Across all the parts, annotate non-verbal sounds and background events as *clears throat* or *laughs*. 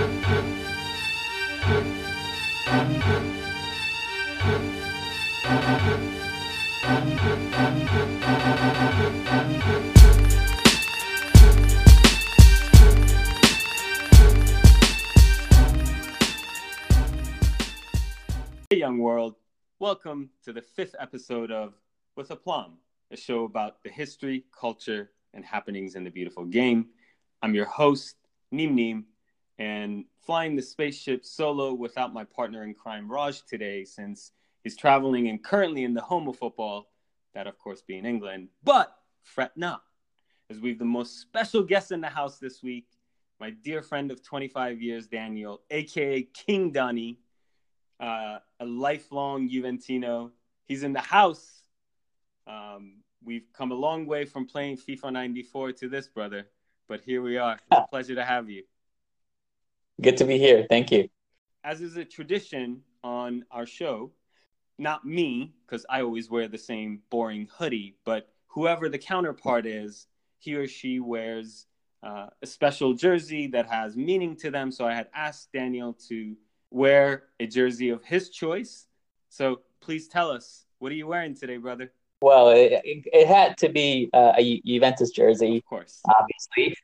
Hey, young world. Welcome to the fifth episode of With a Plum, a show about the history, culture, and happenings in the beautiful game. I'm your host, Neem Neem, and flying the spaceship solo without my partner in crime, Raj, today, since he's traveling and currently in the home of football, that of course being England. But fret not, as we've the most special guest in the house this week, my dear friend of 25 years, Daniel, aka King Donny uh, a lifelong Juventino. He's in the house. Um, we've come a long way from playing FIFA 94 to this, brother. But here we are. It's a pleasure to have you. Good to be here. Thank you. As is a tradition on our show, not me, because I always wear the same boring hoodie, but whoever the counterpart is, he or she wears uh, a special jersey that has meaning to them. So I had asked Daniel to wear a jersey of his choice. So please tell us, what are you wearing today, brother? Well, it, it had to be uh, a Juventus jersey, of course, obviously.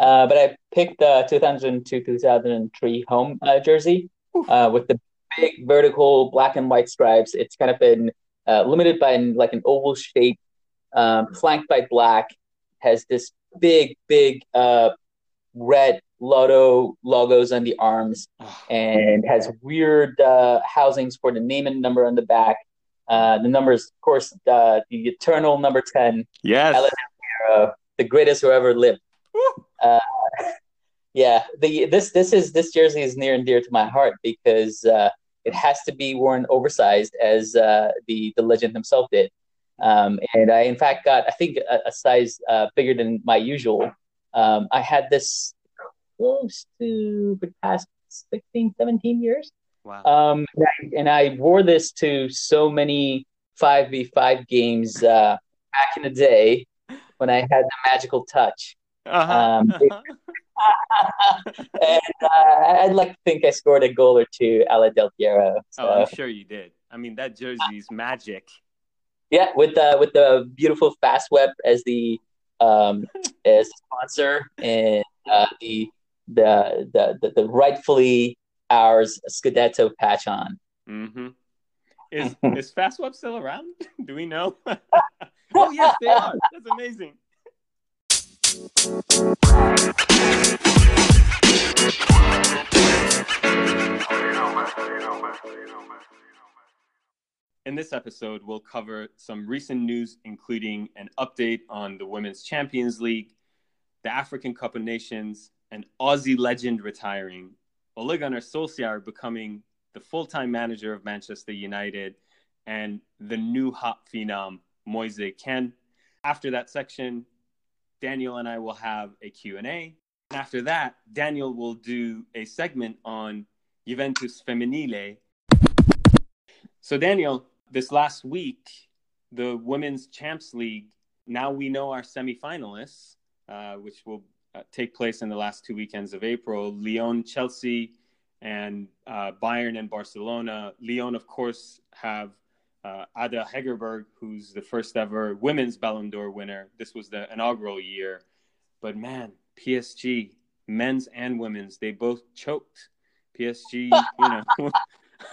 Uh, but I picked the 2002 2003 home uh, jersey uh, with the big vertical black and white stripes. It's kind of been uh, limited by like an oval shape, um, flanked by black, has this big, big uh, red Lotto logos on the arms and has weird uh, housings for the name and number on the back. Uh, the numbers, of course, uh, the eternal number 10. Yes. Alan the greatest who ever lived. Uh, yeah, the this this is this jersey is near and dear to my heart because uh, it has to be worn oversized as uh, the the legend himself did. Um, and I, in fact, got I think a, a size bigger than my usual. Um, I had this close to the past 16, 17 years. Wow. Um, and I wore this to so many 5v5 games uh, back in the day when I had the magical touch. Uh-huh. Um, *laughs* and uh, I'd like to think I scored a goal or two a la Del Piero. So. Oh, I'm sure you did. I mean, that jersey's magic. Yeah, with the with the beautiful Fastweb as the um, *laughs* as sponsor and uh, the the, the the the rightfully ours Scudetto patch on. Mm-hmm. Is *laughs* is Fastweb still around? Do we know? oh yes, they are. That's amazing. In this episode, we'll cover some recent news, including an update on the Women's Champions League, the African Cup of Nations, an Aussie legend retiring, Ole Gunnar Solskjaer becoming the full-time manager of Manchester United, and the new hot phenom Moise Kean. After that section, Daniel and I will have a Q&A. And after that, Daniel will do a segment on Juventus Femminile. So Daniel, this last week, the Women's Champs League, now we know our semifinalists, uh, which will uh, take place in the last two weekends of April. Lyon, Chelsea, and uh, Bayern and Barcelona. Lyon, of course, have uh, Ada Hegerberg, who's the first ever women's Ballon d'Or winner. This was the inaugural year. But man, PSG, men's and women's, they both choked. PSG, you *laughs* know. *laughs*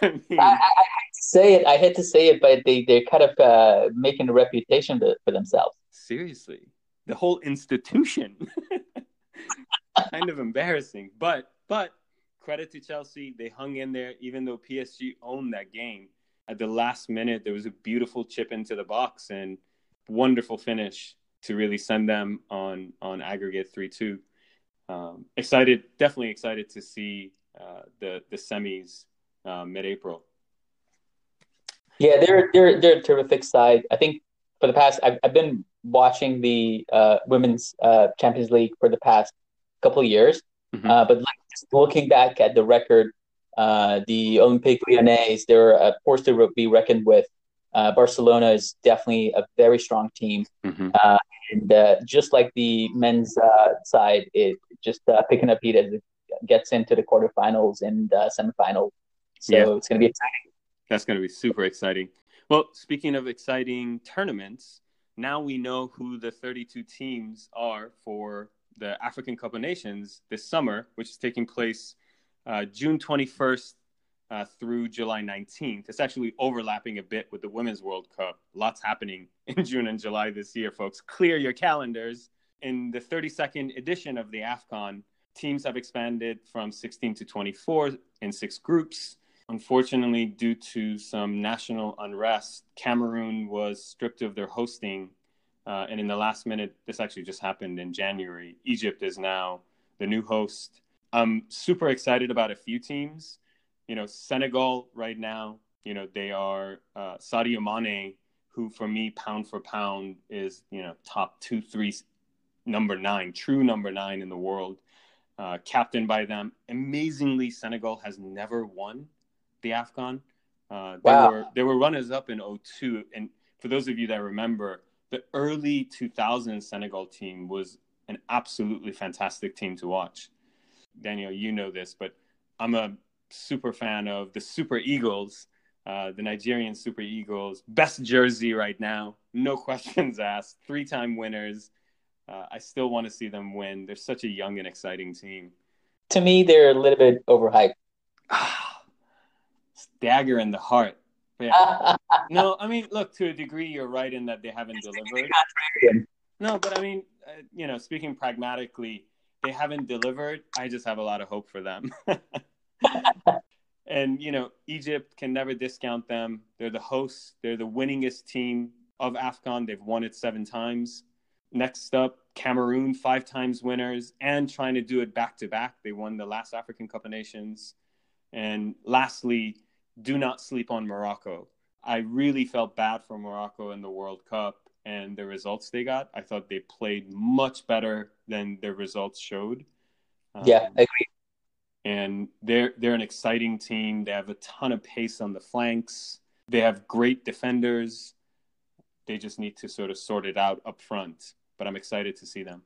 I, mean, I, I, hate to say it. I hate to say it, but they they're kind of uh, making a reputation for themselves. Seriously, the whole institution. *laughs* kind of embarrassing. But but credit to Chelsea, they hung in there even though PSG owned that game. At the last minute, there was a beautiful chip into the box and wonderful finish to really send them on on aggregate three two. Um, excited, definitely excited to see uh, the the semis uh, mid April. Yeah, they're they're they're a terrific side. I think for the past, I've, I've been watching the uh, women's uh, Champions League for the past couple of years. Mm-hmm. Uh, but like looking back at the record, uh, the Olympique Lyonnais, they're a force to be reckoned with. Uh, Barcelona is definitely a very strong team. Mm-hmm. Uh, and uh, just like the men's uh, side, it just uh, picking up heat as it gets into the quarterfinals and uh, semifinals. So yeah. it's going to be exciting. That's going to be super exciting. Well, speaking of exciting tournaments, now we know who the 32 teams are for the African Cup of Nations this summer, which is taking place uh, June 21st uh, through July 19th. It's actually overlapping a bit with the Women's World Cup. Lots happening *laughs* in June and July this year, folks. Clear your calendars. In the 32nd edition of the AFCON, teams have expanded from 16 to 24 in six groups. Unfortunately, due to some national unrest, Cameroon was stripped of their hosting. Uh, and in the last minute, this actually just happened in January. Egypt is now the new host. I'm super excited about a few teams. You know, Senegal right now, you know, they are uh, Sadio Mane, who for me, pound for pound, is, you know, top two, three, number nine, true number nine in the world, uh, captained by them. Amazingly, Senegal has never won the AFCON. Uh, they wow. were they were runners up in 02 and for those of you that remember the early 2000s Senegal team was an absolutely fantastic team to watch. Daniel, you know this, but I'm a super fan of the Super Eagles, uh, the Nigerian Super Eagles. Best jersey right now, no *laughs* questions asked. Three-time winners. Uh, I still want to see them win. They're such a young and exciting team. To me, they're a little bit overhyped. dagger in the heart. Yeah. *laughs* no, I mean, look, to a degree, you're right in that they haven't delivered. No, but I mean, uh, you know, speaking pragmatically, they haven't delivered. I just have a lot of hope for them. *laughs* and, you know, Egypt can never discount them. They're the hosts, they're the winningest team of AFCON. They've won it seven times. Next up, Cameroon, five times winners, and trying to do it back to back. They won the last African Cup of Nations. And lastly, do not sleep on Morocco. I really felt bad for Morocco in the World Cup and the results they got. I thought they played much better than their results showed. Um, yeah, I agree. And they're they're an exciting team. They have a ton of pace on the flanks. They have great defenders. They just need to sort of sort it out up front. But I'm excited to see them.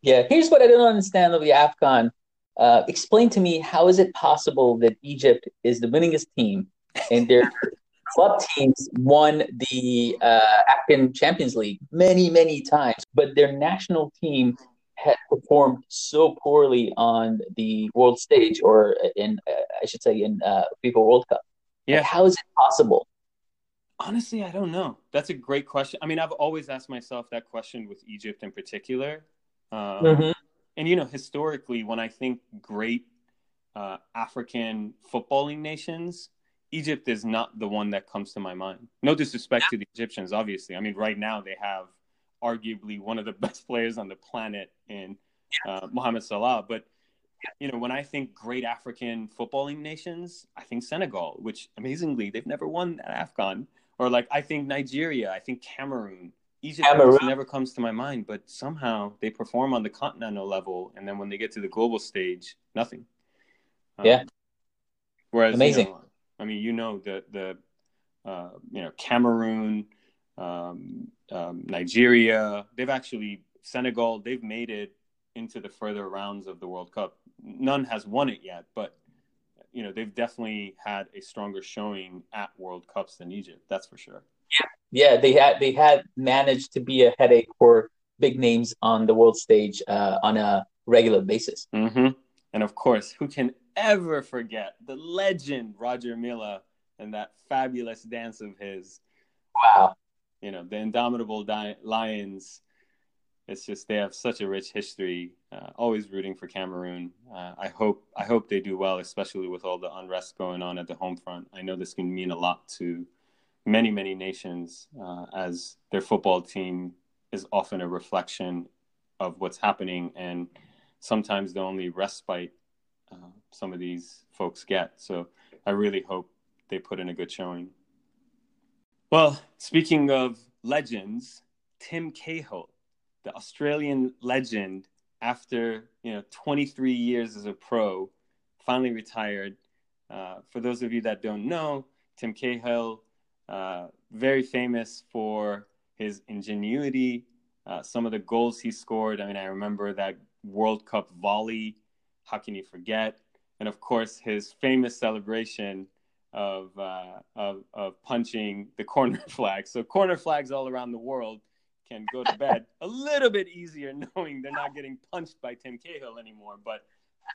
Yeah, here's what I don't understand of the AFCON. Uh, explain to me how is it possible that Egypt is the winningest team and their club teams won the uh, African Champions League many, many times, but their national team had performed so poorly on the world stage, or in, uh, I should say, in uh, FIFA World Cup. Yeah. Like, how is it possible? Honestly, I don't know. That's a great question. I mean, I've always asked myself that question with Egypt in particular. Um, mm-hmm and you know historically when i think great uh, african footballing nations egypt is not the one that comes to my mind. No disrespect to the egyptians obviously. I mean right now they have arguably one of the *laughs* best players on the planet in uh, mohamed salah. But you know when i think great african footballing nations i think senegal which amazingly they've never won that afcon or like i think nigeria i think cameroon. Egypt never comes to my mind, but somehow they perform on the continental level, and then when they get to the global stage, nothing. Um, yeah. Whereas, amazing. You know, I mean, you know the the uh, you know Cameroon, um, um, Nigeria, they've actually Senegal, they've made it into the further rounds of the World Cup. None has won it yet, but you know they've definitely had a stronger showing at World Cups than Egypt. That's for sure. Yeah, yeah, they had they had managed to be a headache for big names on the world stage uh, on a regular basis. Mm-hmm. And of course, who can ever forget the legend Roger Milla and that fabulous dance of his? Wow. You know, the indomitable Di- Lions. It's just they have such a rich history. Uh, always rooting for Cameroon. Uh, I hope I hope they do well, especially with all the unrest going on at the home front. I know this can mean a lot to many, many nations uh, as their football team is often a reflection of what's happening and sometimes the only respite uh, some of these folks get. So I really hope they put in a good showing. Well, speaking of legends, Tim Cahill, the Australian legend, after you know 23 years as a pro, finally retired. Uh, for those of you that don't know, Tim Cahill uh, very famous for his ingenuity, uh, some of the goals he scored. I mean, I remember that World Cup volley How can you forget? And of course, his famous celebration of, uh, of, of punching the corner *laughs* flag. So corner flags all around the world can go to bed *laughs* a little bit easier *laughs* knowing they're not getting punched by Tim Cahill anymore. But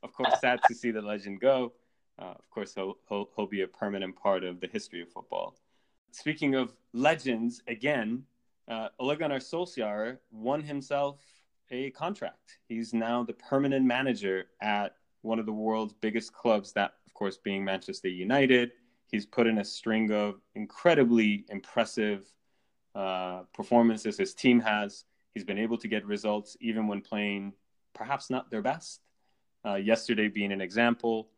of course, sad to see the legend go. Uh, of course, he'll, he'll, he'll be a permanent part of the history of football. Speaking of legends, again, uh, Ole Gunnar Solskjaer won himself a contract. He's now the permanent manager at one of the world's biggest clubs, that, of course, being Manchester United. He's put in a string of incredibly impressive uh, performances his team has. He's been able to get results even when playing perhaps not their best. Uh, yesterday being an example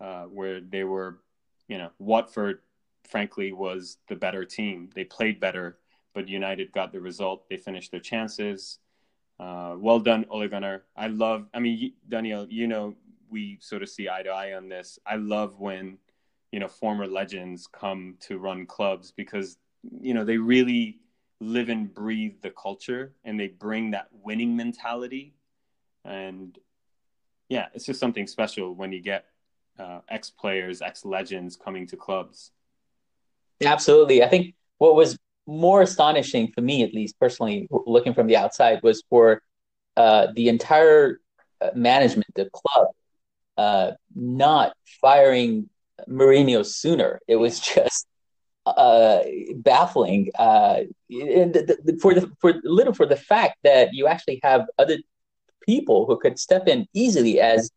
uh, where they were, you know, Watford, frankly, was the better team. They played better, but United got the result. They finished their chances. Uh, well done, Ole Gunnar. I love, I mean, Daniel, you know, we sort of see eye to eye on this. I love when, you know, former legends come to run clubs because, you know, they really live and breathe the culture and they bring that winning mentality. And yeah, it's just something special when you get uh, ex players, ex legends coming to clubs. Absolutely. I think what was more astonishing for me, at least personally, looking from the outside, was for uh, the entire uh, management, the club, uh, not firing Mourinho sooner. It was just uh, baffling. Uh, the, the, for the for little for the fact that you actually have other people who could step in easily, as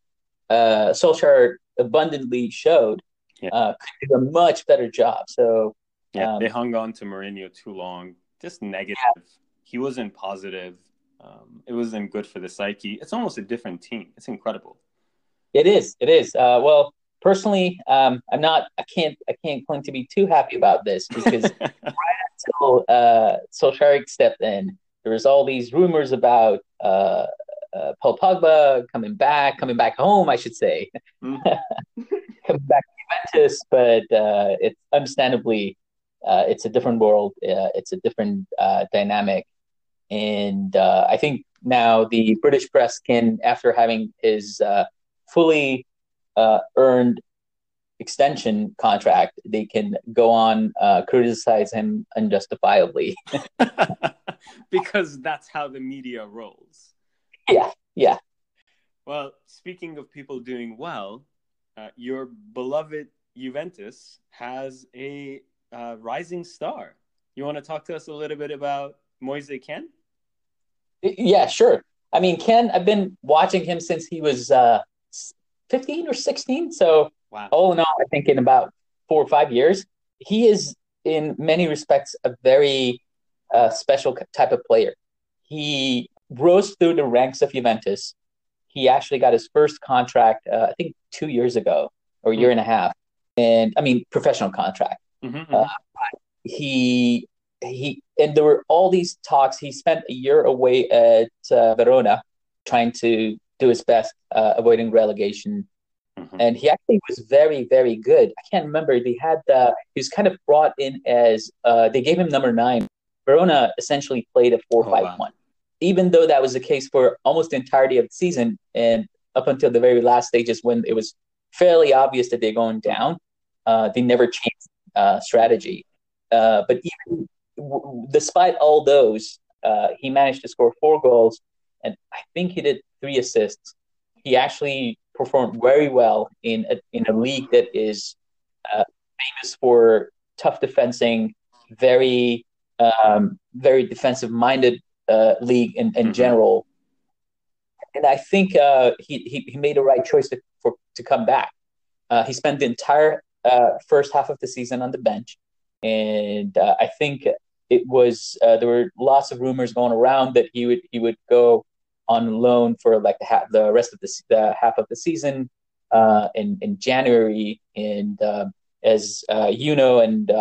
uh, Solskjaer abundantly showed, yeah. uh, could do a much better job. So yeah, um, they hung on to Mourinho too long. Just negative. Yeah. He wasn't positive. Um, it wasn't good for the psyche. It's almost a different team. It's incredible. It is. It is. Uh, well, personally, um, I'm not. I can't. I can't claim to be too happy about this because *laughs* right until uh, Solskjaer stepped in, there was all these rumors about uh, uh, Paul Pogba coming back, coming back home, I should say, mm-hmm. *laughs* coming back to Juventus. But uh, it's understandably, uh, it's a different world. Uh, it's a different uh, dynamic, and uh, I think now the British press can, after having his fully earned extension contract, they can go on criticize him unjustifiably. *laughs* because that's how the media rolls yeah, yeah. Well, speaking of people doing well, uh, your beloved Juventus has a uh, rising star. You want to talk to us a little bit about Moise Kean? Yeah, sure. I mean, Ken, I've been watching him since he was uh, 15 or 16. So, wow. all in all, I think in about four or five years, he is in many respects a very uh, special type of player. He rose through the ranks of Juventus. He actually got his first contract, uh, I think, two years ago or a year mm-hmm. and a half, and I mean professional contract. Mm-hmm. Uh, he he and there were all these talks. He spent a year away at uh, Verona, trying to do his best, uh, avoiding relegation. Mm-hmm. And he actually was very, very good. I can't remember. They had uh, he was kind of brought in as uh, they gave him number nine. Verona essentially played a four-five-one. Oh, wow even though that was the case for almost the entirety of the season and up until the very last stages when it was fairly obvious that they're going down, uh, they never changed uh, strategy. Uh, but even w- despite all those, uh, he managed to score four goals, and I think he did three assists. He actually performed very well in a, in a league that is uh, famous for tough defending, very um, very defensive minded uh, league in, in mm-hmm. general. And I think uh, he, he, he made the right choice to, for, to come back. Uh, he spent the entire uh, first half of the season on the bench, and uh, I think it was uh, there were lots of rumors going around that he would he would go on loan for like the, half, the rest of the, the half of the season in in January. And as you know, and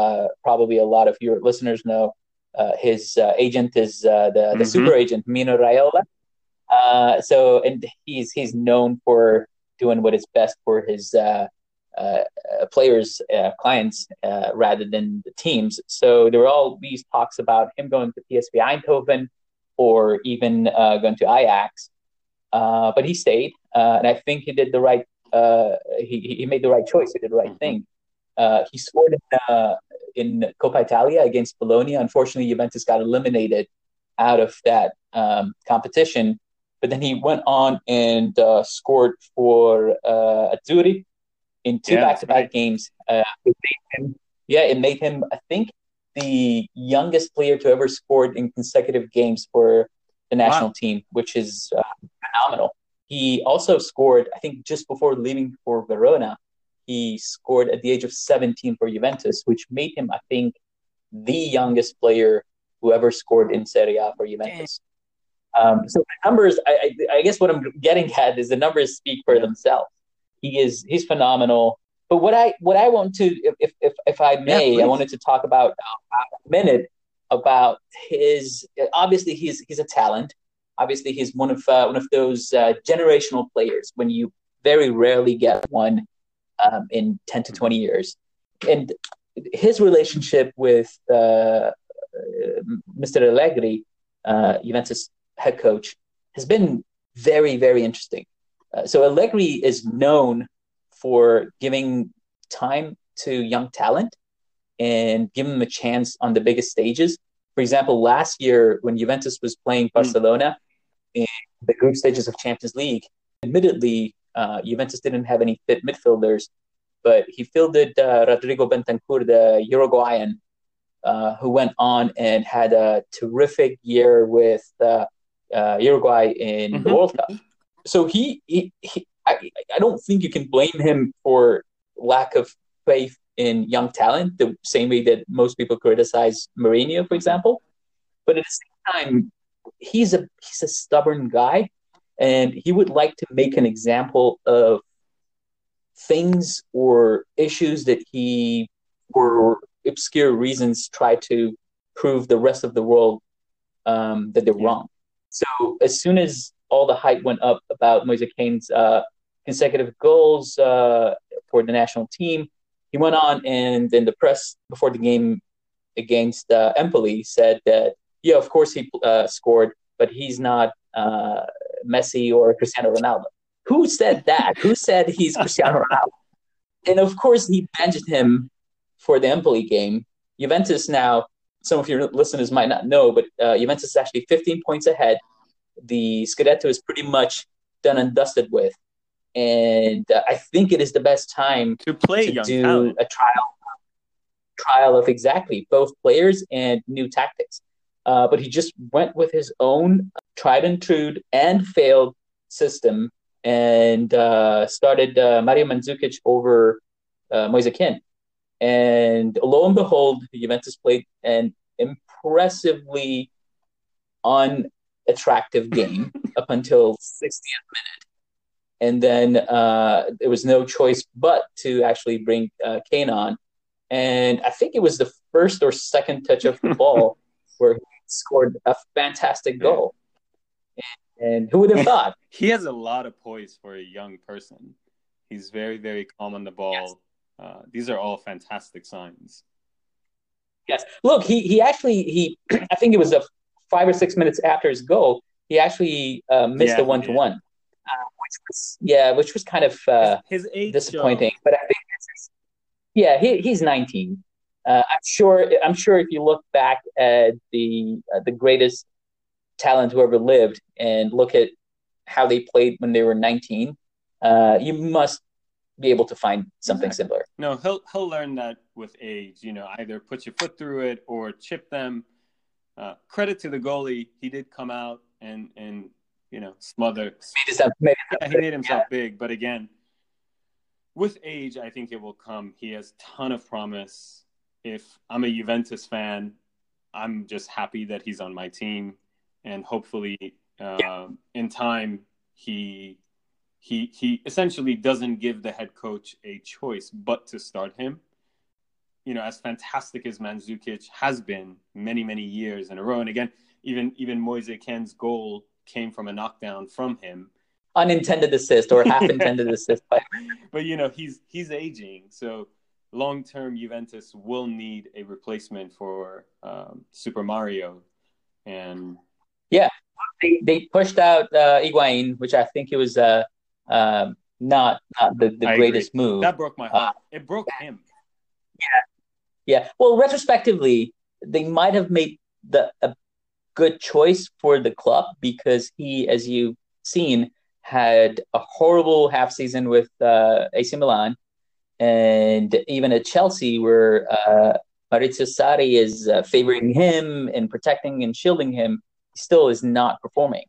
probably a lot of your listeners know, uh, his uh, agent is uh, the, the mm-hmm. super agent Mino Raiola. Uh, so and he's he's known for doing what is best for his uh, players, clients, rather than the teams. So there were all these talks about him going to PSV Eindhoven or even going to Ajax. but he stayed. uh, and I think he did the right. Uh, he he made the right choice. He did the right thing. Uh, he scored in, uh, in Coppa Italia against Bologna. Unfortunately, Juventus got eliminated out of that um, competition. But then he went on and uh, scored for uh, Azzurri in two yeah, back-to-back right. games. Uh, it him, yeah, it made him, I think, the youngest player to ever scored in consecutive games for the national wow. team, which is uh, phenomenal. He also scored, I think, just before leaving for Verona. He scored at the age of 17 for Juventus, which made him, I think, the youngest player who ever scored in Serie A for Juventus. Um, so the numbers, I, I, I, guess what I'm getting at is the numbers speak for themselves. He is he's phenomenal. But what I what I want to, if if if I may, yeah, I wanted to talk about uh, a minute about his. Obviously, he's he's a talent. Obviously, he's one of uh, one of those uh, generational players when you very rarely get one um, in ten to twenty years. And his relationship with uh, uh Mr. Allegri, uh, Juventus head coach, has been very very interesting. Uh, so Allegri is known for giving time to young talent and giving them a chance on the biggest stages. For example, last year when Juventus was playing hmm. Barcelona mm. in the group stages of Champions League, admittedly, uh, Juventus didn't have any fit midfielders, but he fielded uh, Rodrigo Bentancur, the Uruguayan, uh, who went on and had a terrific year with uh, uh, Uruguay in mm-hmm. the World Cup. So he, he, he I, I don't think you can blame him for lack of faith in young talent, the same way that most people criticize Mourinho, for example. But at the same time, he's a he's a stubborn guy, and he would like to make an example of things or issues that he, for obscure reasons, try to prove the rest of the world um, that they're yeah. wrong. So as soon as all the hype went up about Moise Kean's uh, consecutive goals uh, for the national team. He went on and in the press before the game against uh, Empoli said that, yeah, of course he uh, scored, but he's not uh, Messi or Cristiano Ronaldo. Who said that? Who said he's Cristiano Ronaldo? And of course, he benched him for the Empoli game. Juventus now, some of your listeners might not know, but uh, Juventus is actually 15 points ahead. The Scudetto is pretty much done and dusted with and uh, I think it is the best time to play to do talent. a trial trial of exactly both players and new tactics. Uh, but he just went with his own tried and true and failed system and uh, started uh, Mario Mandzukic over uh, Moise Kean. And lo and behold, Juventus played an impressively unattractive *laughs* game up until 60th minute and then uh, there was no choice but to actually bring uh, Kean on. And I think it was the first or second touch of the *laughs* ball where he scored a fantastic goal. And, and who would have thought? he has a lot of poise for a young person. He's very, very calm on the ball. Yes. Uh, these are all fantastic signs. Yes. Look, he he actually he *clears throat* I think it was a five or six minutes after his goal, he actually uh, missed yeah, a one to one which was yeah, which was kind of uh, his, age disappointing. Show. But I think is, yeah, he, he's 19. Uh, I'm sure. I'm sure if you look back at the uh, the greatest talent who ever lived and look at how they played when they were 19, uh, you must be able to find something exactly. similar. No, he'll he'll learn that with age. You know, either put your foot through it or chip them. Uh, credit to the goalie, he did come out and and you know, smother. Made himself, made himself yeah, he made himself yeah. big, but again, with age, I think it will come. He has ton of promise. If I'm a Juventus fan, I'm just happy that he's on my team, and hopefully, uh, yeah. in time, he he he essentially doesn't give the head coach a choice but to start him. You know, as fantastic as Mandzukic has been many many years in a row, and again, even even Moise Kean's goal came from a knockdown from him. Unintended assist or half *laughs* intended assist. But... but you know, he's he's aging, so long term Juventus will need a replacement for um, Super Mario, and yeah, they, they pushed out uh, Higuain, which I think it was uh, um, not not the, the greatest agree. move. That broke my heart. Uh, it broke him. Yeah, yeah. Well, retrospectively, they might have made the a good choice for the club because he, as you've seen, had a horrible half season with uh, AC Milan, and even at Chelsea, where uh, Maurizio Sarri is uh, favoring him and protecting and shielding him, he still is not performing.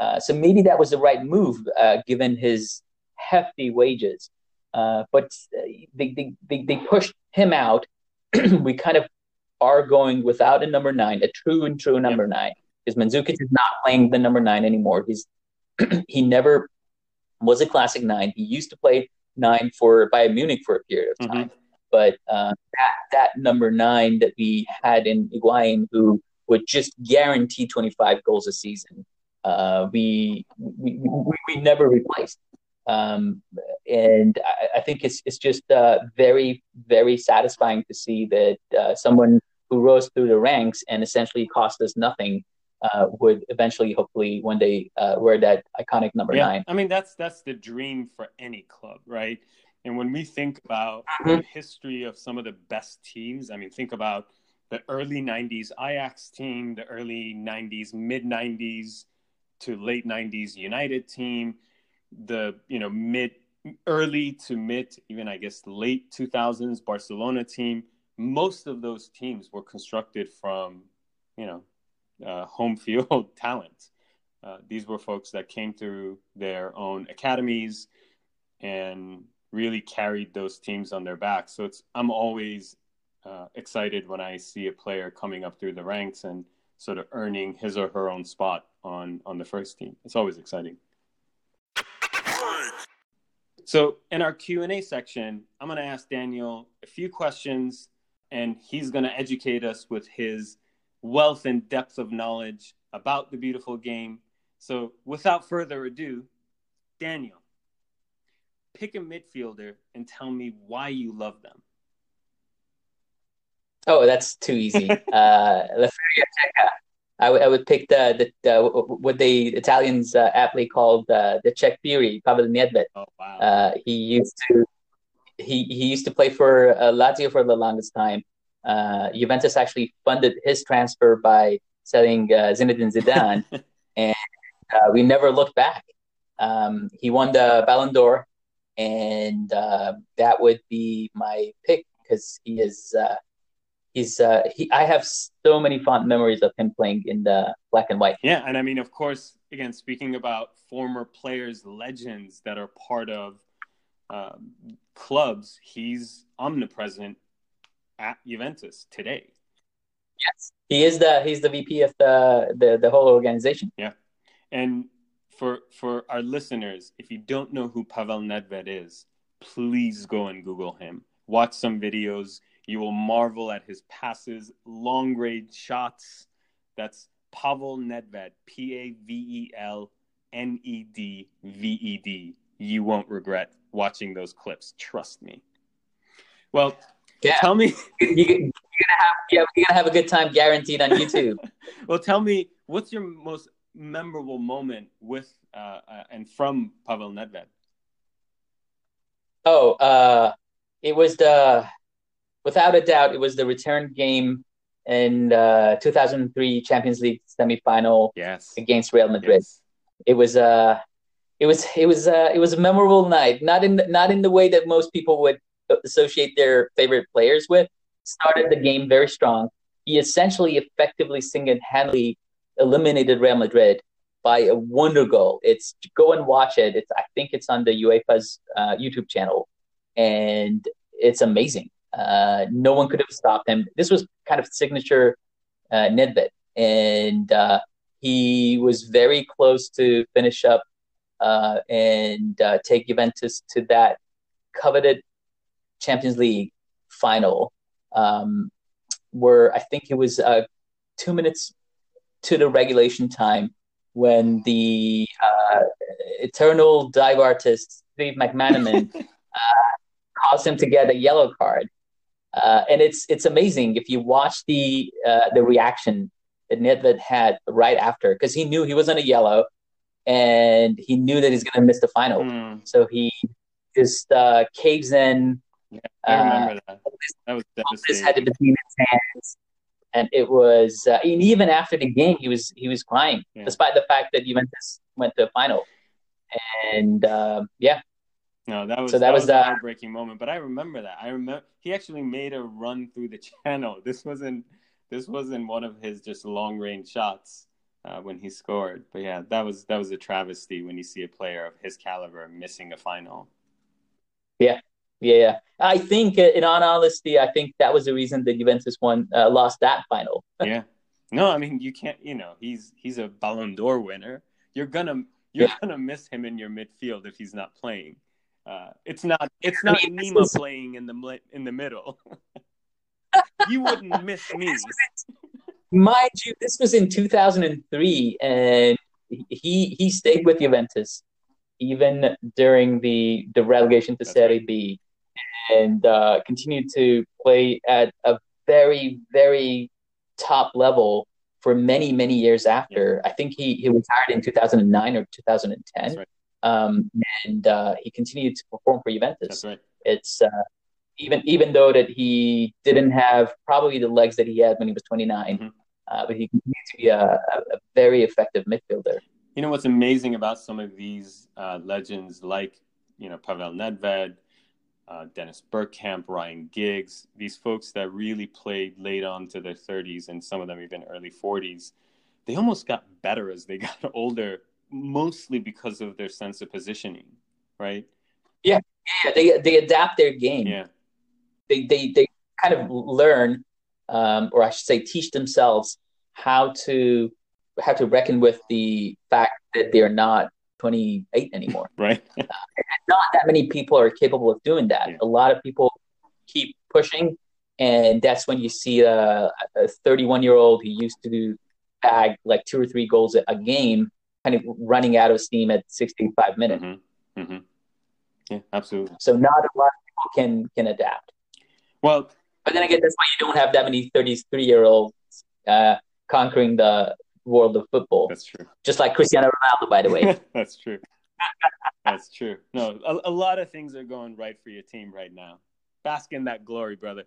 Uh, so maybe that was the right move, uh, given his hefty wages. Uh, but they, they, they, they pushed him out. *clears throat* we kind of are going without a number nine, a true and true number yep. nine, because Mandzukic is not playing the number nine anymore. He's *clears throat* he never was a classic nine. He used to play nine for Bayern Munich for a period of time. Mm-hmm. But uh, that that number nine that we had in Higuain, who would just guarantee 25 goals a season, uh, we, we, we we never replaced. Um, and I, I, think it's it's just uh, very very satisfying to see that uh, someone who rose through the ranks and essentially cost us nothing uh, would eventually, hopefully, one day uh, wear that iconic number yeah, nine. I mean, that's that's the dream for any club, right? And when we think about mm-hmm. the history of some of the best teams, I mean, think about the early '90s Ajax team, the early '90s, mid '90s to late '90s United team, the you know mid, early to mid, even I guess late 2000s Barcelona team. Most of those teams were constructed from you know uh, home field *laughs* talent. Uh, these were folks that came through their own academies and really carried those teams on their back. So it's I'm always uh, excited when I see a player coming up through the ranks and sort of earning his or her own spot on on the first team. It's always exciting. So in our Q and A section, I'm going to ask Daniel a few questions, and he's going to educate us with his wealth and depth of knowledge about the beautiful game. So, without further ado, Daniel, pick a midfielder and tell me why you love them. Oh, that's too easy. *laughs* uh, I, w- I would pick the, the, the what the Italians uh, aptly called uh, the Czech Fury, Pavel Nedved. Oh, wow. Uh, he used to he, he used to play for uh, Lazio for the longest time uh, Juventus actually funded his transfer by selling uh, Zinedine Zidane, *laughs* and uh, we never looked back. Um, he won the Ballon d'Or, and uh, that would be my pick because he is uh, he's uh, he. I have so many fond memories of him playing in the black and white. Yeah, and I mean, of course, again, speaking about former players, legends that are part of um, clubs, he's omnipresent at Juventus today. Yes, he is the he's the VP of the the, the whole organization. Yeah, and for for our listeners, if you don't know who Pavel Nedved is, please go and Google him. Watch some videos. You will marvel at his passes, long range shots. That's Pavel Nedved, P A V E L N E D V E D. You won't regret watching those clips. Trust me. Well, yeah. Tell me, *laughs* you, are gonna have yeah, you're gonna have a good time guaranteed on YouTube. *laughs* well, tell me, what's your most memorable moment with uh, uh, and from Pavel Nedved? Oh, uh, it was the without a doubt, it was the return game in the 2003 Champions League semifinal yes. against Real Madrid. Yes. It was uh it was it was uh, it was a memorable night. Not in the, not in the way that most people would associate their favorite players with, started the game very strong. He essentially effectively single-handedly eliminated Real Madrid by a wonder goal. It's go and watch it. It's I think it's on the UEFA's uh, YouTube channel, and it's amazing. Uh, no one could have stopped him. This was kind of signature uh, Nedved, and uh, he was very close to finish up uh, and uh, take Juventus to that coveted Champions League final, um, where I think it was uh, two minutes to the regulation time when the uh, eternal dive artist Steve McManaman *laughs* uh, caused him to get a yellow card. Uh, and it's it's amazing if you watch the uh, the reaction that Nedved had right after because he knew he was on a yellow, and he knew that he's going to miss the final. Hmm. So he just uh, caves in. Yeah, I remember that. That was His head devastating. between his hands, and it was. Uh, and even after the game, he was he was crying, Yeah. despite the fact that Juventus went to a final. And uh, yeah, No, that was So that that was, was a heartbreaking moment. But I remember that. I remember he actually made a run through the *laughs* channel. This wasn't this wasn't one of his just long range shots uh, when he scored. But yeah, that was that was a travesty when you see a player of his caliber missing a final. yeah, yeah. Yeah. I think, uh, in all honesty, I think that was the reason that Juventus won uh, lost that final. *laughs* yeah. No, I mean you can't. You know, he's he's a Ballon d'Or winner. You're gonna you're Yeah. gonna miss him in your midfield if he's not playing. Uh, it's not it's not mean, Nima playing in the in the middle. *laughs* you wouldn't miss me. Mind you, this was in 2003, and he he stayed with Juventus even during the the relegation to Serie. B, and uh, continued to play at a very very top level for many many years after. I think he he retired in 2009 or 2010, That's right. Um, and uh, he continued to perform for Juventus That's right. it's uh, even even though that he didn't have probably the legs that he had when he was 29, Mhm. uh, but he continued to be a, a, a very effective midfielder. You know what's amazing about some of these uh, legends, like you know Pavel Nedved, uh, Dennis Bergkamp, Ryan Giggs, these folks that really played late on to their 30s and some of them even early 40s, they almost got better as they *laughs* got older, mostly because of their sense of positioning, right? Yeah, yeah. they they adapt their game. Yeah, They they they kind of learn, um, or I should say, teach themselves how to how to reckon with the fact that they're not 28 anymore. *laughs* right. not that many people are capable of doing that. Yeah. A lot of people keep pushing, and that's when you see a 31 year old who used to do bag like two or three goals a game, kind of running out of steam at 65 minutes. hmm hmm Yeah, absolutely. So not a lot of people can can adapt. Well, But then again, that's why you don't have that many 33 year olds uh, conquering the world of football, that's true. just like Cristiano Ronaldo, by the way. *laughs* That's true. That's true. No, a, a lot of things are going right for your team right now. Bask in that glory, brother.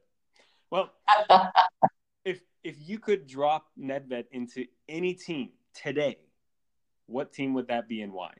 Well, *laughs* if if you could drop Nedved into any team today, what team would that be and why?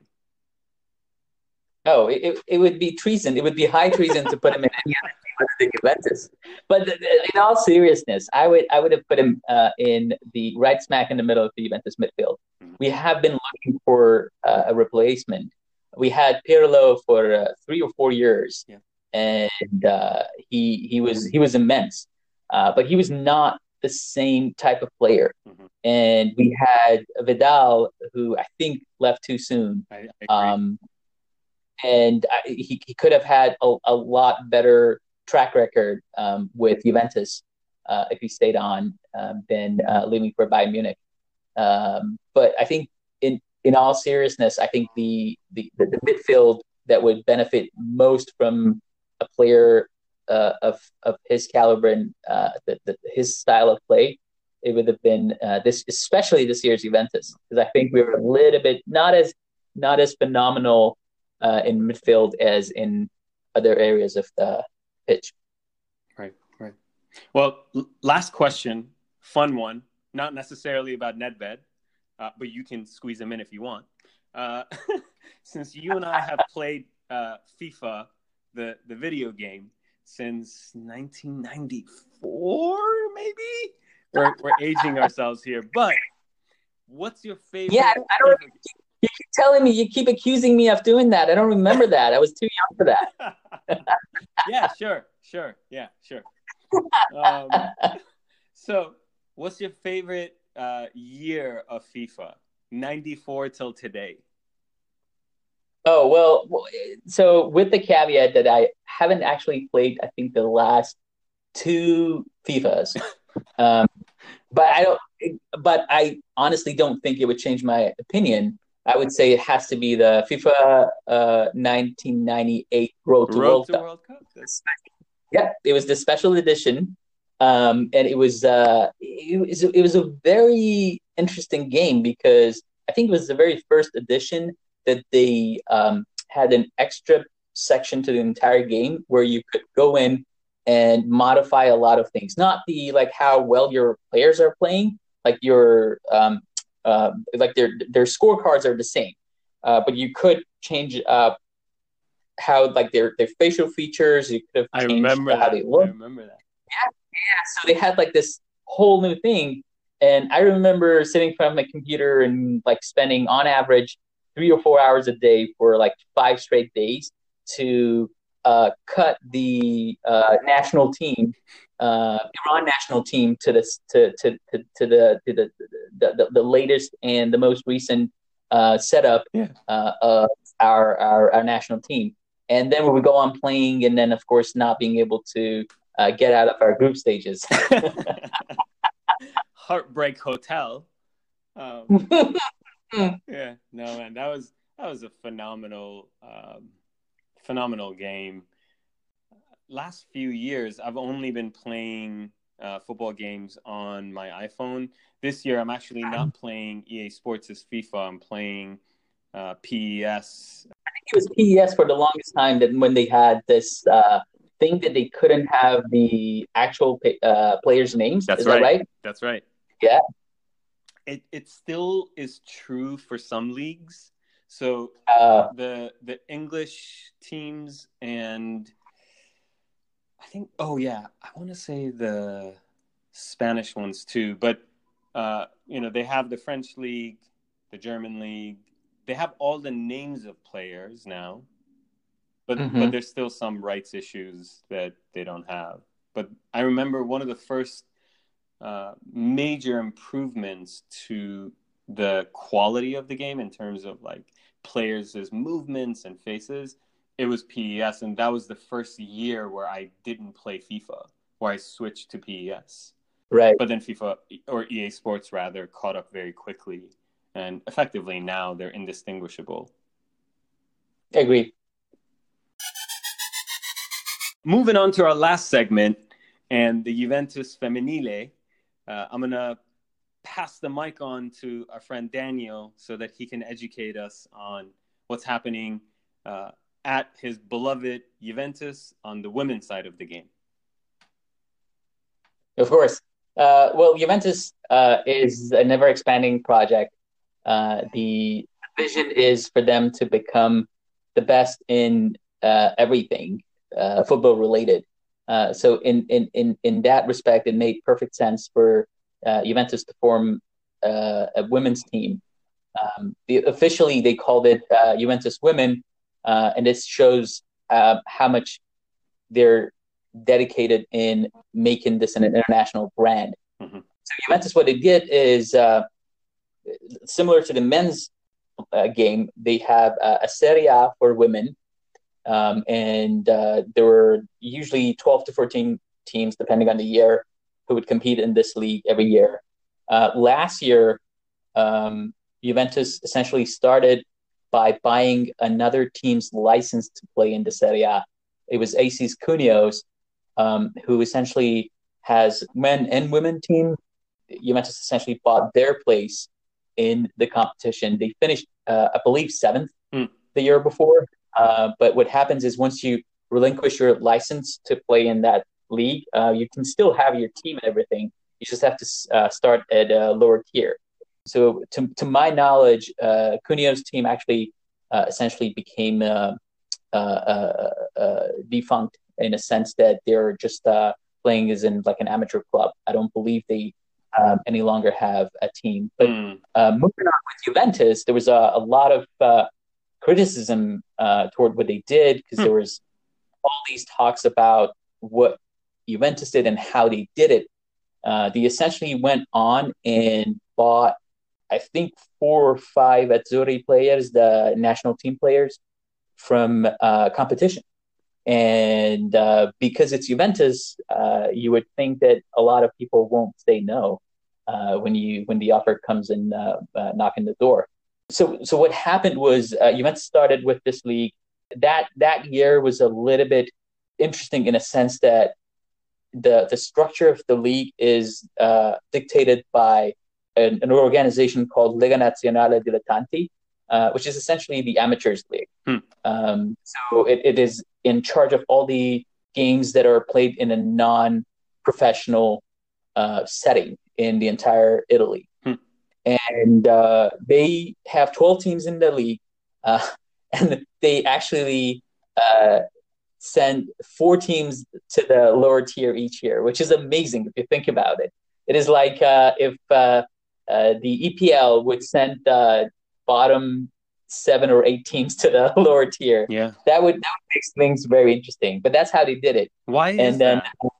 Oh, it, it, would be treason. It would be high treason to put him in any other team other than Juventus. But in all seriousness, I would I would have put him uh, in the right smack in the middle of the Juventus midfield. Mhm. We have been looking for uh, a replacement. We had Pirlo for uh, three or four years, Yeah. and uh, he he was he was immense, uh, but he was not the same type of player. Mhm. And we had Vidal, who I think left too soon. I, I. Um, and I, he, he could have had a, a lot better track record um, with Juventus uh, if he stayed on um, than uh, leaving for Bayern Munich. Um, but I think, in in all seriousness, I think the, the, the midfield that would benefit most from a player uh, of of his caliber and uh, the, the, his style of play, it would have been uh, this, especially this year's Juventus, because I think we were a little bit not as not as phenomenal uh, in midfield as in other areas of the pitch. Right, right. Well, last question, fun one, not necessarily about Nedved, uh, but you can squeeze him in if you want. *laughs* Since you and I have played FIFA, the the video game, since 1994, maybe we're we're *laughs* aging ourselves here. But what's your favorite? Yeah, I don't- You keep telling me, you keep accusing me of doing that. I don't remember that. I was too young for that. *laughs* yeah, sure, sure, yeah, sure. Um, *laughs* so, what's your favorite uh, year of FIFA? Ninety-four till today. Oh well, so with the caveat that I haven't actually played, I think the last two FIFAs, *laughs* um, but I don't. But I honestly don't think it would change my opinion. I would say it has to be the FIFA uh, 1998 Road to Road World to Cup. World Cup. Yeah, it was the special edition, um, and it was uh, it was it was a very interesting game because I think it was the very first edition that they um, had an extra section to the entire game where you could go in and modify a lot of things. Not the like how well your players are playing, like your um, uh, like their their scorecards are the same, uh, but you could change uh, how like their their facial features. You could have changed how that. they look. I remember that. Yeah, yeah. So they had like this whole new thing, and I remember sitting in front of my computer and like spending on average three or four hours a day for like five straight days to uh, cut the uh, national team, uh, Iran national team, to this to to, to, to the, to the, the, the latest and the most recent uh, setup yeah. Uh, of our, our our national team. And then we would go on playing, and then of course not being able to uh, get out of our group stages. *laughs* Heartbreak Hotel. Um, *laughs* yeah, no man, that was that was a phenomenal um, phenomenal game. Last few years, I've only been playing uh, football games on my iPhone. This year, I'm actually not playing EA Sports' as FIFA. I'm playing uh, PES. I think it was PES for the longest time that when they had this uh, thing that they couldn't have the actual uh, players' names. That's is right. That right. That's right. Yeah. It it still is true for some leagues. So uh, the the English teams and I think oh yeah, I want to say the Spanish ones too, but uh, you know they have the French league, the German league. They have all the names of players now, but mm-hmm. but there's still some rights issues that they don't have. But I remember one of the first uh, major improvements to the quality of the game in terms of like players' movements and faces, it was PES, and that was the first year where I didn't play FIFA, where I switched to PES. Right. But then FIFA or EA Sports rather caught up very quickly, and effectively now they're indistinguishable. I agree. Moving on to our last segment and the Juventus Femminile. Uh, I'm gonna pass the mic on to our friend Daniel so that he can educate us on what's happening uh, at his beloved Juventus on the women's side of the game. Of course. Uh, well, Juventus uh, is a never expanding project. Uh, the vision is for them to become the best in uh, everything football related. So, in, in, in, in that respect, it made perfect sense for uh, Juventus to form uh, a women's team. Um, the, officially, they called it uh, Juventus Women, uh, and this shows uh, how much they're dedicated in making this an international brand. Mm-hmm. So Juventus, what they did is uh, similar to the men's game. They have a Serie A for women, um, and there were usually 12 to 14 teams, depending on the year who would compete in this league every year. Uh, last year, um, Juventus essentially started by buying another team's license to play in the Serie A. It was AC's Cunios, um, who essentially has men and women team. Juventus essentially bought their place in the competition. They finished, uh, I believe, seventh mm. the year before. Uh, but what happens is once you relinquish your license to play in that league, uh, you can still have your team and everything. You just have to uh, start at a lower tier. So, to, to my knowledge, uh, Cuneo's team actually uh, essentially became uh, uh, defunct in a sense that they're just playing as in like an amateur club. I don't believe they um, any longer have a team. But mm. moving on with Juventus, there was a, a lot of criticism toward what they did because mm. there was all these talks about what Juventus did and how they did it. Uh, they essentially went on and bought, I think, four or five Azzurri players, the national team players, from uh, competition. And uh, because it's Juventus, uh, you would think that a lot of people won't say no uh, when you when the offer comes in uh, knocking the door. So, so what happened was Juventus started with this league. That that year was a little bit interesting in a sense that the the structure of the league is uh, dictated by an, an, organization called Lega Nazionale Dilettanti, uh, which is essentially the amateurs league. Hmm. Um, so it, it is in charge of all the games that are played in a non-professional uh, setting in the entire Italy. And uh, they have 12 teams in the league, uh, *laughs* and they actually uh, send four teams to the lower tier each year, which is amazing if you think about it. It is like uh, if uh, the EPL would send the bottom seven or eight teams to the *laughs* lower tier. Yeah, that would that would make things very interesting. But that's how they did it. Why? and then that?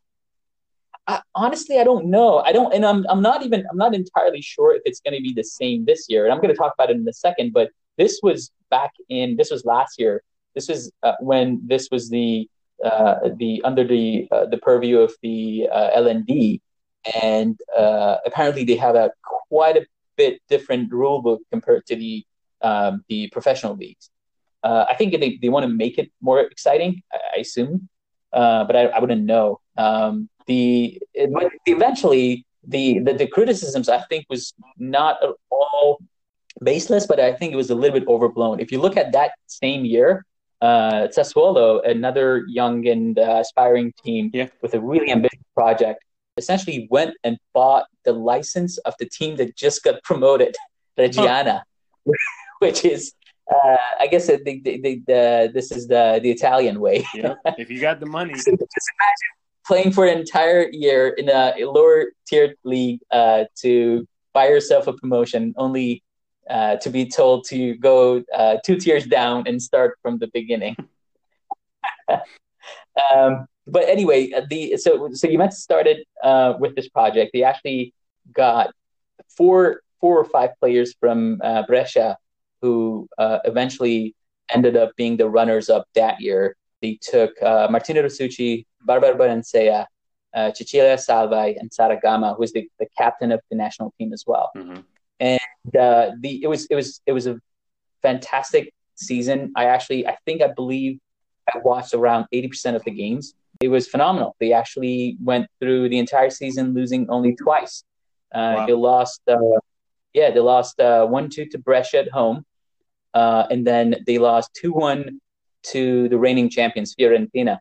I, honestly, I don't know. I don't, and I'm I'm not even I'm not entirely sure if it's going to be the same this year. And I'm going to talk about it in a second. But this was back in this was last year. This was uh, when this was the uh, the under the uh, the purview of the uh, LND, and uh, apparently they have a quite a bit different rule book compared to the um, the professional leagues. Uh, I think they, they want to make it more exciting. I, I assume, but I, I wouldn't know. Um, the but eventually the, the, the criticisms I think was not at all baseless, but I think it was a little bit overblown. If you look at that same year, uh, Sassuolo, another young and uh, aspiring team yeah. with a really ambitious project, essentially went and bought the license of the team that just got promoted, *laughs* Reggiana, huh. *laughs* which is, uh, I guess, the, the, the, the, this is the the Italian way. yeah. If you got the money, *laughs* just imagine playing for an entire year in a, a lower tiered league uh, to buy yourself a promotion, only uh, to be told to go uh, two tiers down and start from the beginning. *laughs* um, but anyway, uh, the so so Juventus started uh, with this project. They actually got four four or five players from uh, Brescia who eventually ended up being the runners up that year. They took Martina Rosucci, Barbara Bonansea, uh, Cecilia Salvai, and Sara Gama, who was the, the captain of the national team as well. Mm-hmm. And uh, the it was it was it was a fantastic season. I actually I think I believe I watched around eighty percent of the games. It was phenomenal. They actually went through the entire season losing only twice. Uh, wow. They lost, uh, yeah, they lost uh, one two to Brescia at home, uh, and then they lost two one to the reigning champions Fiorentina.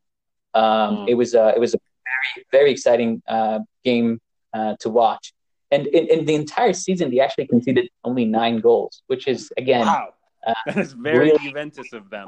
Um, mm. It was a it was a very very exciting uh, game uh, to watch. And in, in, the entire season, they actually conceded only nine goals, which is again wow. Uh, *laughs* that is very really Juventus of them.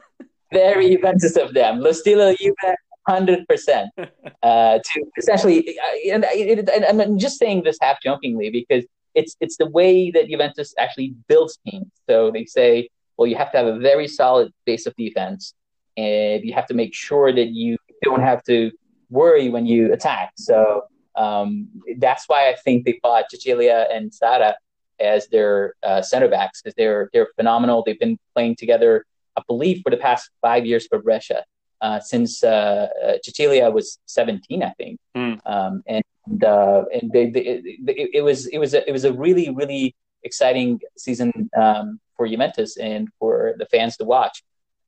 *laughs* very Juventus of them. Lo stilo Juve, hundred percent. *laughs* Uh, to essentially, and, and, and I'm just saying this half jokingly because it's it's the way that Juventus actually builds teams. So they say, well, you have to have a very solid base of defense and you have to make sure that you don't have to worry when you attack. So um, that's why I think they bought Cecilia and Sara as their uh, center backs because they're they're phenomenal. They've been playing together, I believe, for the past five years for Brescia. Uh, since uh, uh Cecilia was 17, I think, mm. um, and uh, and they, they, it, it, was it was a, it was a really really exciting season um, for Juventus and for the fans to watch.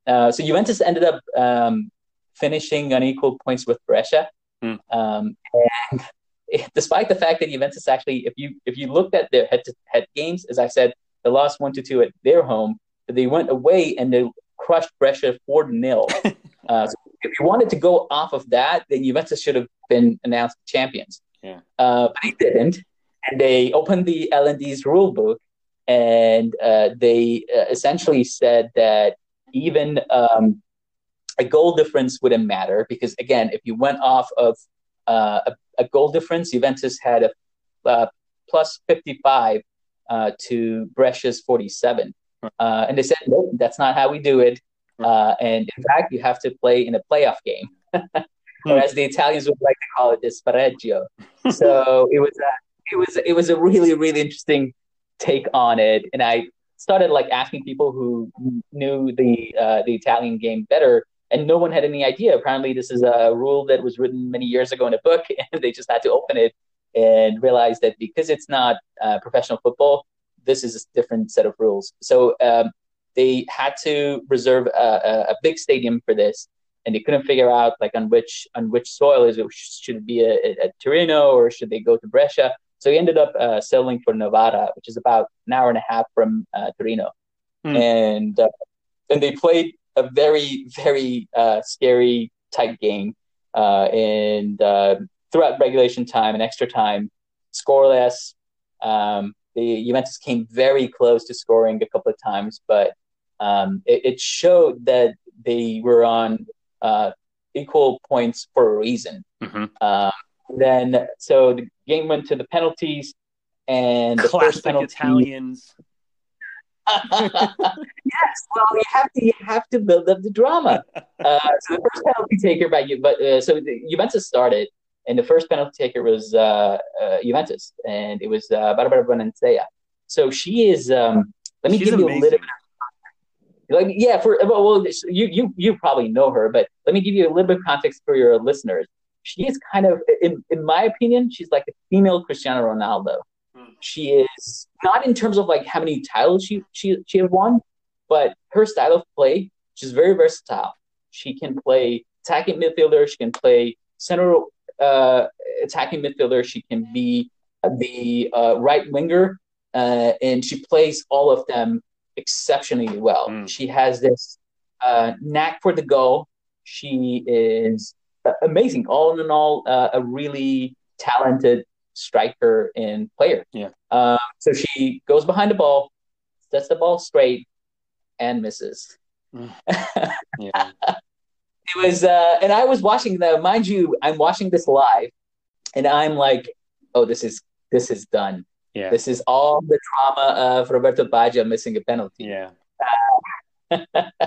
Uh, so Juventus ended up um, finishing on equal points with Brescia. Mm. Um, and *laughs* despite the fact that Juventus actually, if you if you looked at their head-to-head games, as I said, they lost one to two at their home. But they went away and they crushed Brescia four 0 *laughs* uh, so if you wanted to go off of that, then Juventus should have been announced champions. Yeah. Uh, but they didn't, and they opened the LND's rule book, and uh, they uh, essentially said that even um, a goal difference wouldn't matter because again, if you went off of uh, a, a, goal difference, Juventus had a uh, plus 55 uh, to Brescia's 47. Uh, and they said, nope, that's not how we do it. Uh, and in fact, you have to play in a playoff game, *laughs* or as the Italians would like to call it, this spareggio. *laughs* so it was a, it was it was a really really interesting take on it, and I started like asking people who knew the uh, the Italian game better, and no one had any idea. Apparently, this is a rule that was written many years ago in a book, *laughs* and they just had to open it and realize that because it's not uh, professional football, this is a different set of rules. So um, they had to reserve a, a, big stadium for this, and they couldn't figure out like on which on which soil is it should it be a, a Torino or should they go to Brescia? So he ended up uh, settling for Novara, which is about an hour and a half from uh, Torino, mm. and uh, and they played a very very uh, scary tight game, uh, and uh, throughout regulation time and extra time, scoreless. Um, the Juventus came very close to scoring a couple of times, but um, it, it, showed that they were on equal points for a reason. Mm-hmm. Um, then so the game went to the penalties, and the Classic first penalty. Italians. *laughs* yes, well, you have to you have to build up the drama. Uh, so the first penalty taker by you, but uh, so Juventus started, and the first penalty taker was uh, uh Juventus, and it was uh, Barbara Bonansea. So she is. Um, let me She's give you amazing. a little bit. Of, like yeah, for well, you you you probably know her, but let me give you a little bit of context for your listeners she is kind of, in, in my opinion, she's like a female Cristiano Ronaldo. Mm. She is not in terms of like how many titles she she she has won, but her style of play, she's very versatile. She can play attacking midfielder. She can play center uh, attacking midfielder. She can be the uh, right winger, uh, and she plays all of them exceptionally well. Mm. She has this uh, knack for the goal. She is amazing. All in all, uh, a really talented striker and player. Yeah. Um, so she goes behind the ball, sets the ball straight, and misses. Mm. *laughs* yeah. it was, uh, and I was watching the. Mind you, I'm watching this live, and I'm like, "Oh, this is this is done. Yeah. This is all the trauma of Roberto Baggio missing a penalty." Yeah. Uh, *laughs*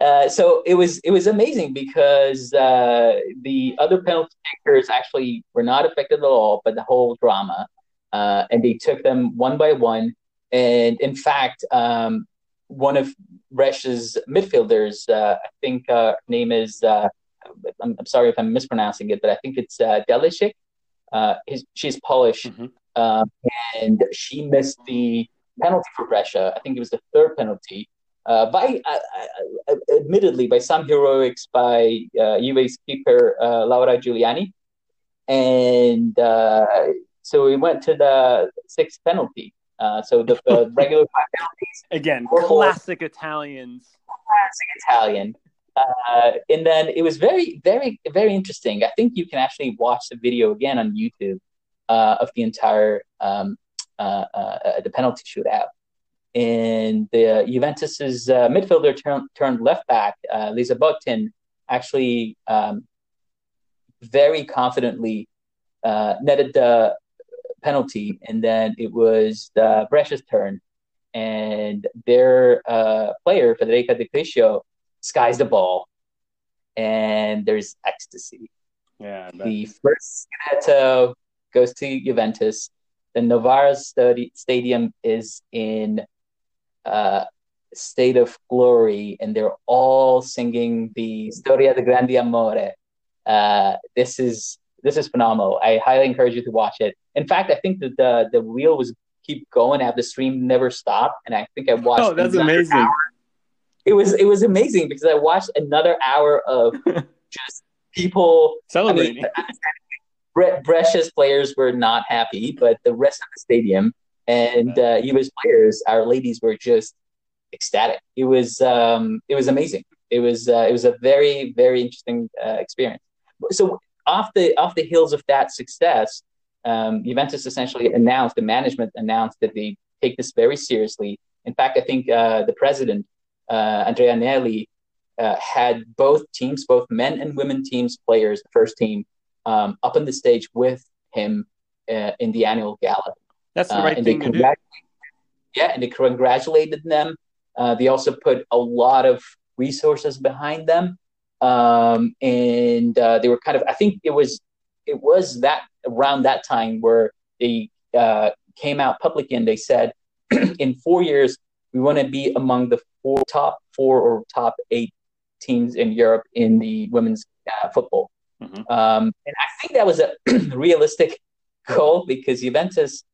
uh, so it was it was amazing because uh, the other penalty takers actually were not affected at all, but the whole drama, uh, and they took them one by one. And in fact, um, one of Brescia's midfielders, uh, I think uh, her name is, I'm, I'm, sorry if I'm mispronouncing it, but I think it's uh, Delicic. His, she's Polish, mm-hmm. Um, and she missed the penalty for Brescia. I think it was the third penalty uh, by uh, uh, admittedly by some heroics by uh, Juve's keeper uh, Laura Giuliani, and uh, so we went to the sixth penalty. Uh, so the, the *laughs* regular five penalties again, classic Italians, classic Italian. Uh, and then it was very, very, very interesting. I think you can actually watch the video again on YouTube uh, of the entire um, uh, uh, the penalty shootout and the Juventus's uh, midfielder turn, turned left back, uh, Lisa Boattin, actually um, very confidently uh, netted the penalty, and then it was the Brescia's turn, and their uh, player Federica Di Criscio skies the ball, and there's ecstasy. Yeah, the first Scudetto goes to Juventus. The Novara Stadium is in uh, state of glory, and they're all singing the Storia del Grande Amore. Uh, this is this is phenomenal. I highly encourage you to watch it. In fact, I think that the the wheel was keep going. I Have the stream never stopped, and I think I watched. Oh, that's amazing! It was it was amazing because I watched another hour of *laughs* just people celebrating. I mean, Bre- Brescia's players were not happy, but the rest of the stadium and uh, U.S. players, our ladies were just ecstatic. It was um, it was amazing. It was uh, it was a very very interesting uh, experience. So off the off the heels of that success, um, Juventus essentially announced the management announced that they take this very seriously. In fact, I think uh, the president uh, Andrea Agnelli uh, had both teams, both men and women teams players, the first team, um, up on the stage with him uh, in the annual gala. That's the uh, right uh, thing to do. Yeah, and they congratulated them. Uh, they also put a lot of resources behind them, um, and uh, they were kind of. I think it was it was that around that time where they uh, came out publicly and they said, *clears throat* in four years we want to be among the four top four or top eight teams in Europe in the women's uh, football. Mm-hmm. Um, and I think that was a *clears throat* realistic goal because Juventus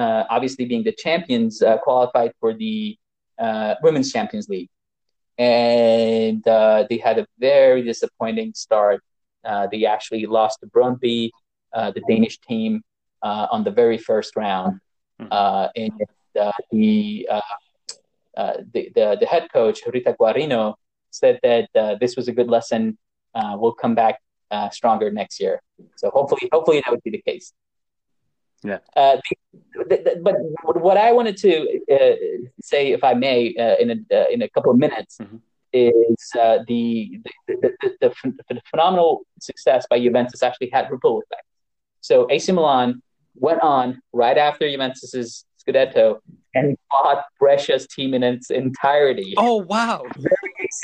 uh, obviously being the champions, uh, qualified for the uh, Women's Champions League. And uh, they had a very disappointing start. Uh, they actually lost to Brøndby, the Danish team. uh, on the very first round. Uh, and uh, the, uh, uh, the, the, the head coach Rita Guarino said that this was a good lesson. we'll come back stronger next year. So hopefully, hopefully that would be the case. Yeah. Uh, the, the, but what I wanted to uh, say, if I may, uh, in a in a couple of minutes, mm-hmm. is the, the, the, the phenomenal success by Juventus actually had ripple effect. So AC Milan went on right after Juventus's Scudetto and bought Brescia's team in its entirety. Oh wow! Very AC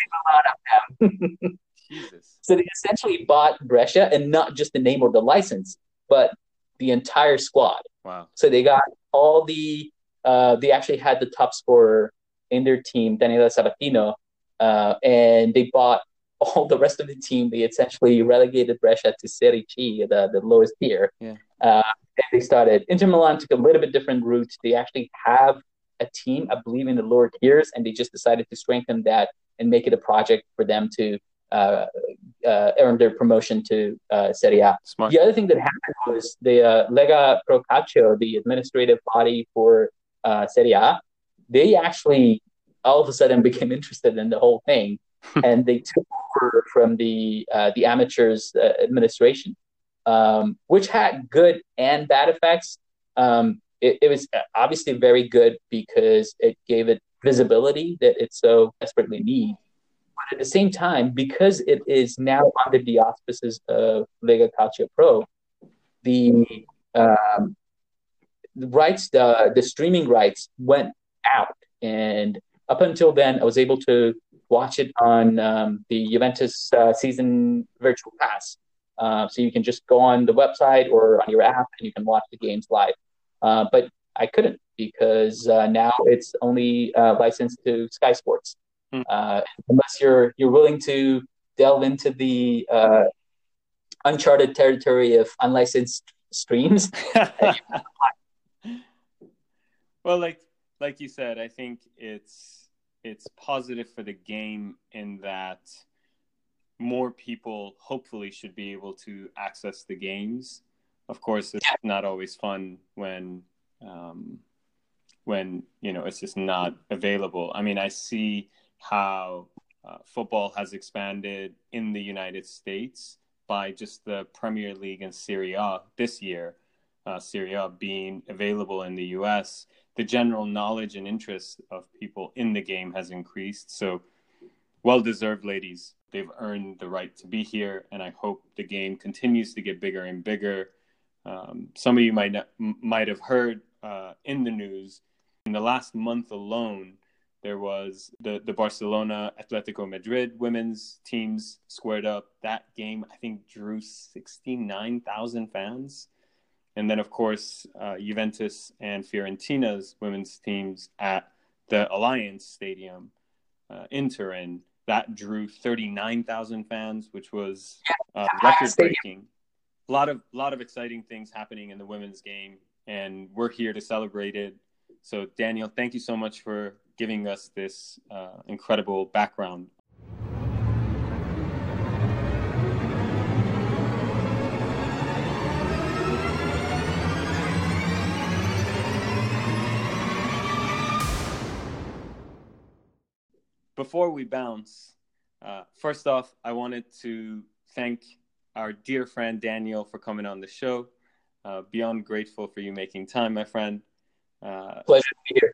of them. Jesus. So they essentially bought Brescia and not just the name or the license, but the entire squad. Wow. So they got all the uh, they actually had the top scorer in their team, Daniela Sabatino, uh, and they bought all the rest of the team. They essentially relegated Brescia to Serie C, the, the lowest tier. Yeah. Uh, and they started. Inter Milan took a little bit different route. They actually have a team, I believe, in the lower tiers, and they just decided to strengthen that and make it a project for them to uh, uh, earn their promotion to uh, Serie A. Smart. The other thing that happened was the uh, Lega Pro Calcio, the administrative body for uh, Serie A, they actually all of a sudden *laughs* became interested in the whole thing, *laughs* and they took over from the uh, the amateurs uh, administration, um, which had good and bad effects. Um, it, it was obviously very good because it gave it visibility that it so desperately needs but at the same time, because it is now under the auspices of Lega Calcio Pro, the um, rights, the the streaming rights went out, and up until then, I was able to watch it on um, the Juventus uh, season virtual pass. Uh, so you can just go on the website or on your app, and you can watch the games live. Uh, but I couldn't because uh, now it's only uh, licensed to Sky Sports. Hmm. uh, unless you're you're willing to delve into the uh, uncharted territory of unlicensed streams. *laughs* *laughs* well, like like you said, I think it's it's positive for the game in that more people hopefully should be able to access the games. Of course, it's not always fun when um, when you know it's just not available. I mean, I see how uh, football has expanded in the United States by just the Premier League and Serie A this year, uh, Serie A being available in the US. The general knowledge and interest of people in the game has increased. So, well deserved, ladies. They've earned the right to be here, and I hope the game continues to get bigger and bigger. Um, some of you might not, might have heard uh, in the news in the last month alone, there was the, the Barcelona Atletico Madrid women's teams squared up. That game, I think, drew 69,000 fans. And then, of course, uh, Juventus and Fiorentina's women's teams at the Allianz Stadium uh, in Turin. That drew 39,000 fans, which was uh, record breaking. A lot of, lot of exciting things happening in the women's game, and we're here to celebrate it. So, Daniel, thank you so much for giving us this uh, incredible background. Before we bounce, uh, first off, I wanted to thank our dear friend Daniel for coming on the show. Uh, beyond grateful for you making time, my friend. Uh, Pleasure to be here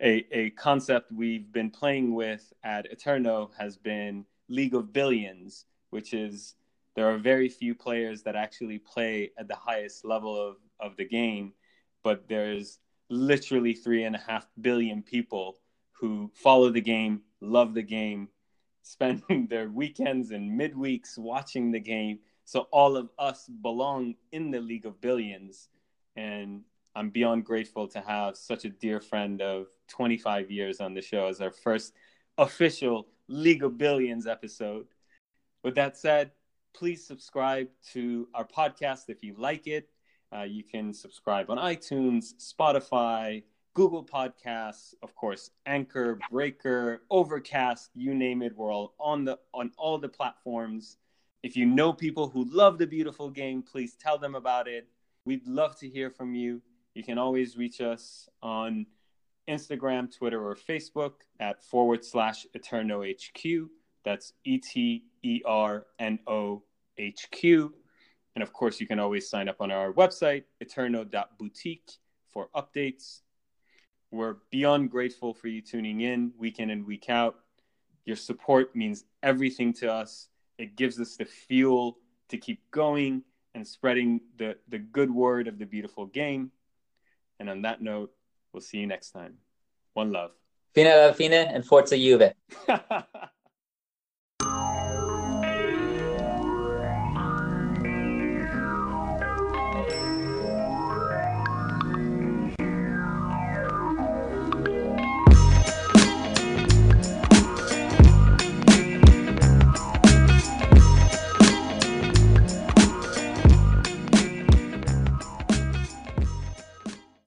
a, a concept we've been playing with at Eterno has been League of Billions, which is there are very few players that actually play at the highest level of, of the game, but there's literally three and a half billion people who follow the game, love the game, *laughs* spend their weekends and midweeks watching the game. So all of us belong in the League of Billions. And I'm beyond grateful to have such a dear friend of 25 years on the show as our first official League of Billions episode. With that said, please subscribe to our podcast if you like it. Uh, you can subscribe on iTunes, Spotify, Google Podcasts, of course, Anchor, Breaker, Overcast, you name it. We're all on the on all the platforms. If you know people who love the beautiful game, please tell them about it We'd love to hear from you. You can always reach us on Instagram, Twitter, or Facebook at forward slash Eterno HQ. That's E T E R N O H Q. And of course, you can always sign up on our website, eterno.boutique, for updates. We're beyond grateful for you tuning in week in and week out. Your support means everything to us. It gives us the fuel to keep going and spreading the, the good word of the beautiful game. And on that note, we'll see you next time. One love. Fine alla fine and forza Juve. *laughs*